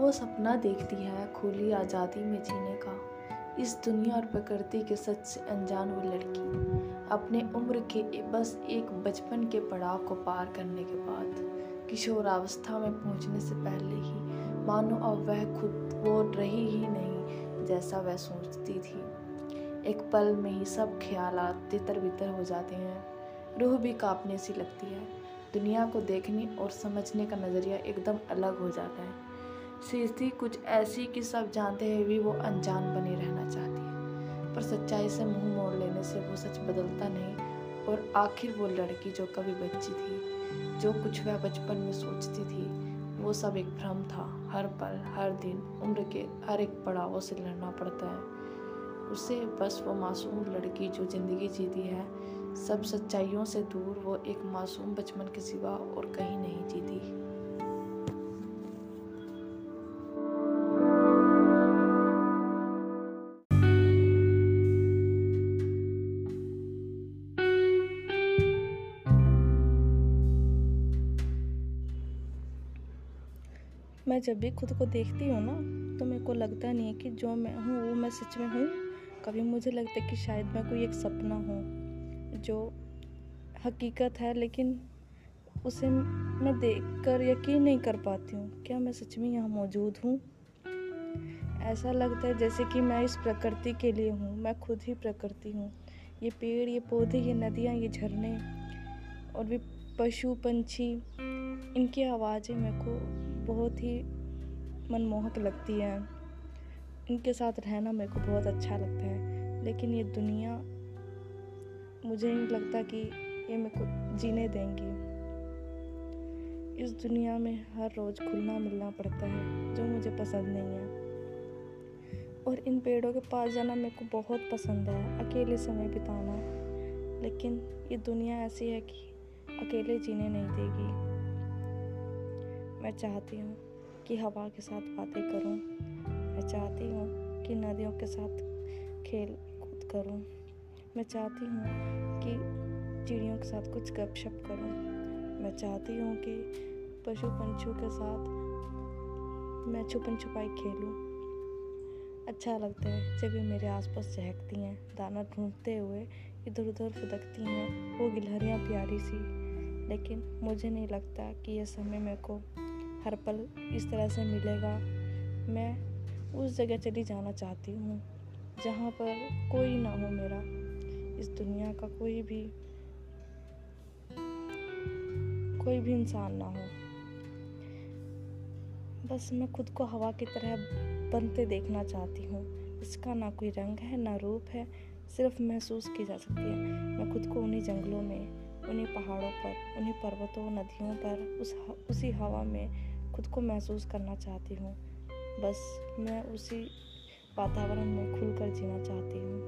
वो सपना देखती है खुली आज़ादी में जीने का, इस दुनिया और प्रकृति के सच से अनजान वो लड़की, अपने उम्र के बस एक बचपन के पड़ाव को पार करने के बाद किशोरावस्था में पहुँचने से पहले ही, मानो अब वह खुद वो रही ही नहीं, जैसा वह सोचती थी। एक पल में ही सब ख्याल तितर बितर हो जाते हैं, रूह भी कांपने सी लगती है, दुनिया को देखने और समझने का नज़रिया एकदम अलग हो जाता है। स्थिति कुछ ऐसी कि सब जानते हुए भी वो अनजान बनी रहना चाहती है। पर सच्चाई से मुँह मोड़ लेने से वो सच बदलता नहीं और आखिर वो लड़की जो कभी बच्ची थी, जो कुछ वह बचपन में सोचती थी, वो सब एक भ्रम था। हर पल, हर दिन, उम्र के हर एक पड़ावों से लड़ना पड़ता है। उसे बस वो मासूम लड़की जो ज़िंदगी जीती है, सब सच्चाइयों से दूर, वो एक मासूम बचपन के सिवा और कहीं नहीं जीती। मैं जब भी खुद को देखती हूँ ना तो मेरे को लगता नहीं है कि जो मैं हूँ, वो मैं सच में हूँ। कभी मुझे लगता है कि शायद मैं कोई एक सपना हूँ, जो हकीकत है, लेकिन उसे मैं देख कर यकीन नहीं कर पाती हूँ, क्या मैं सच में यहाँ मौजूद हूँ? ऐसा लगता है जैसे कि मैं इस प्रकृति के लिए हूँ, मैं खुद ही प्रकृति हूँ। ये पेड़, ये पौधे, ये नदियाँ, ये झरने, और भी पशु पंछी, इनकी आवाज़ें मेरे को बहुत ही मनमोहक लगती है। इनके साथ रहना मेरे को बहुत अच्छा लगता है, लेकिन ये दुनिया मुझे नहीं लगता कि ये मेरे को जीने देंगी। इस दुनिया में हर रोज़ खुलना मिलना पड़ता है, जो मुझे पसंद नहीं है। और इन पेड़ों के पास जाना मेरे को बहुत पसंद है, अकेले समय बिताना। लेकिन ये दुनिया ऐसी है कि अकेले जीने नहीं देगी। मैं चाहती हूँ कि हवा के साथ बातें करूँ। मैं चाहती हूँ कि नदियों के साथ खेल कूद करूँ। मैं चाहती हूँ कि चिड़ियों के साथ कुछ गपशप करूँ। मैं चाहती हूँ कि पशु पंछियों के साथ मैं छुपन छुपाई खेलूँ। अच्छा लगता है जब ये मेरे आसपास चहकती हैं। दाना ढूंढते हुए इधर उधर फुदकती हैं। वो गिलहरियाँ प्यारी सी। लेकिन मुझे नहीं लगता कि यह समय मेरे को हर पल इस तरह से मिलेगा। मैं उस जगह चली जाना चाहती हूँ, जहाँ पर कोई ना हो मेरा। इस दुनिया का कोई भी कोई भी इंसान ना हो। बस मैं खुद को हवा की तरह बनते देखना चाहती हूँ। इसका ना कोई रंग है, ना रूप है सिर्फ़ महसूस की जा सकती है। मैं खुद को उन्हीं जंगलों में, उन्हीं पहाड़ों पर, उन्हीं पर्वतों, नदियों पर, उस उसी हवा में खुद को महसूस करना चाहती हूँ। बस मैं उसी वातावरण में खुलकर जीना चाहती हूँ।